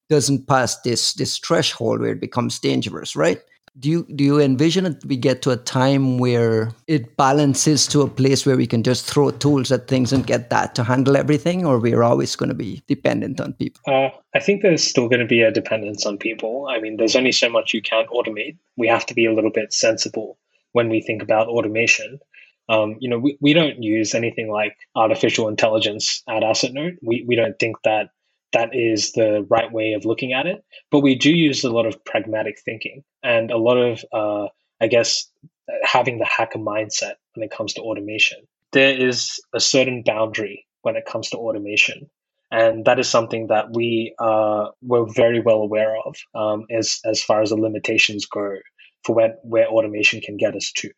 doesn't pass this this threshold where it becomes dangerous, right? Do you do you envision it we get to a time where it balances to a place where we can just throw tools at things and get that to handle everything or we're always going to be dependent on people? Uh, i think there's still going to be a dependence on people. I mean there's only so much you can automate. We have to be a little bit sensible when we think about automation. Um, you know we, we don't use anything like artificial intelligence at AssetNote we, we don't think that that is the right way of looking at it. But we do use a lot of pragmatic thinking and a lot of, uh, I guess, having the hacker mindset when it comes to automation. There is a certain boundary when it comes to automation. And that is something that we uh, were very well aware of um, as, as far as the limitations go for where, where automation can get us to.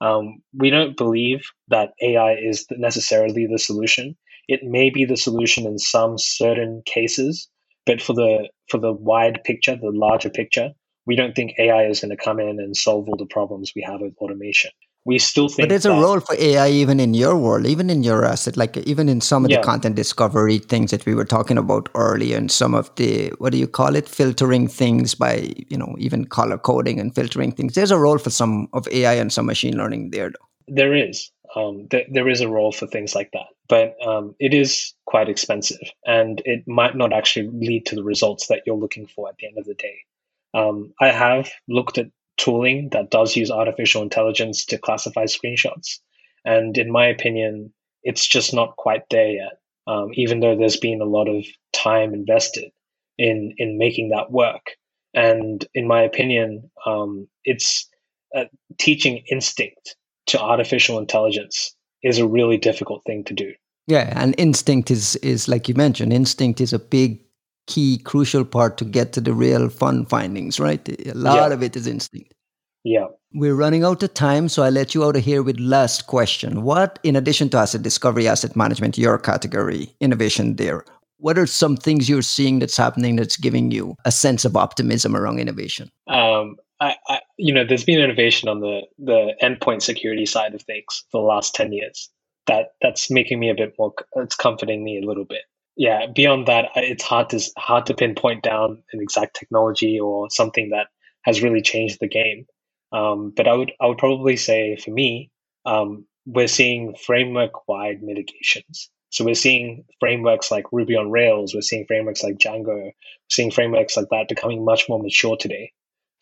Um, we don't believe that AI is necessarily the solution. It may be the solution in some certain cases, but for the for the wide picture, the larger picture, we don't think AI is going to come in and solve all the problems we have with automation. We still think. But there's that, a role for AI even in your world, even in your asset, like even in some of yeah. the content discovery things that we were talking about earlier, and some of the what do you call it, filtering things by you know even color coding and filtering things. There's a role for some of AI and some machine learning there, though. There is. Um, th- there is a role for things like that, but um, it is quite expensive, and it might not actually lead to the results that you're looking for at the end of the day. Um, I have looked at tooling that does use artificial intelligence to classify screenshots, and in my opinion, it's just not quite there yet. Um, even though there's been a lot of time invested in in making that work, and in my opinion, um, it's uh, teaching instinct to artificial intelligence is a really difficult thing to do. Yeah, and instinct is is like you mentioned, instinct is a big key crucial part to get to the real fun findings, right? A lot yeah. of it is instinct. Yeah. We're running out of time, so I let you out of here with last question. What, in addition to asset discovery, asset management, your category, innovation there, what are some things you're seeing that's happening that's giving you a sense of optimism around innovation? Um, I, I, you know, there's been innovation on the the endpoint security side of things for the last ten years. That that's making me a bit more. It's comforting me a little bit. Yeah. Beyond that, it's hard to hard to pinpoint down an exact technology or something that has really changed the game. Um, but I would I would probably say for me, um, we're seeing framework wide mitigations. So we're seeing frameworks like Ruby on Rails, we're seeing frameworks like Django, we're seeing frameworks like that becoming much more mature today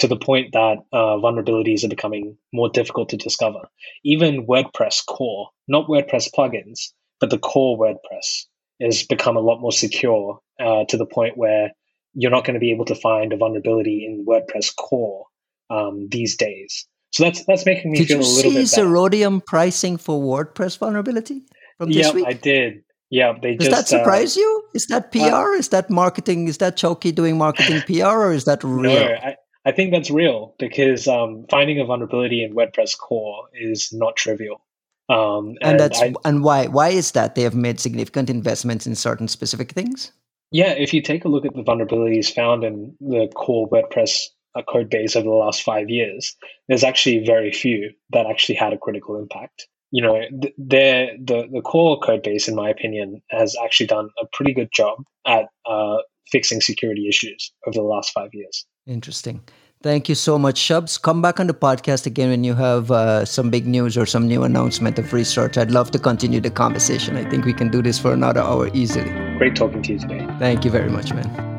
to the point that uh, vulnerabilities are becoming more difficult to discover. Even WordPress core, not WordPress plugins, but the core WordPress has become a lot more secure uh, to the point where you're not going to be able to find a vulnerability in WordPress core um, these days. So that's that's making me did feel a little bit. Did you see Zerodium pricing for WordPress vulnerability from this week? I did. Yeah, they Does just. that surprise uh, you? Is that PR? Uh, is that marketing? Is that Chaouki doing marketing PR, or is that real? No, I, I think that's real because um, finding a vulnerability in WordPress core is not trivial. Um, and, and, that's I, and why why is that they have made significant investments in certain specific things? Yeah, if you take a look at the vulnerabilities found in the core WordPress uh, code base over the last five years, there's actually very few that actually had a critical impact. You know, th- the the core code base, in my opinion, has actually done a pretty good job at uh, fixing security issues over the last five years. Interesting. Thank you so much, Shubs. Come back on the podcast again when you have uh, some big news or some new announcement of research. I'd love to continue the conversation. I think we can do this for another hour easily. Great talking to you today. Thank you very much, man.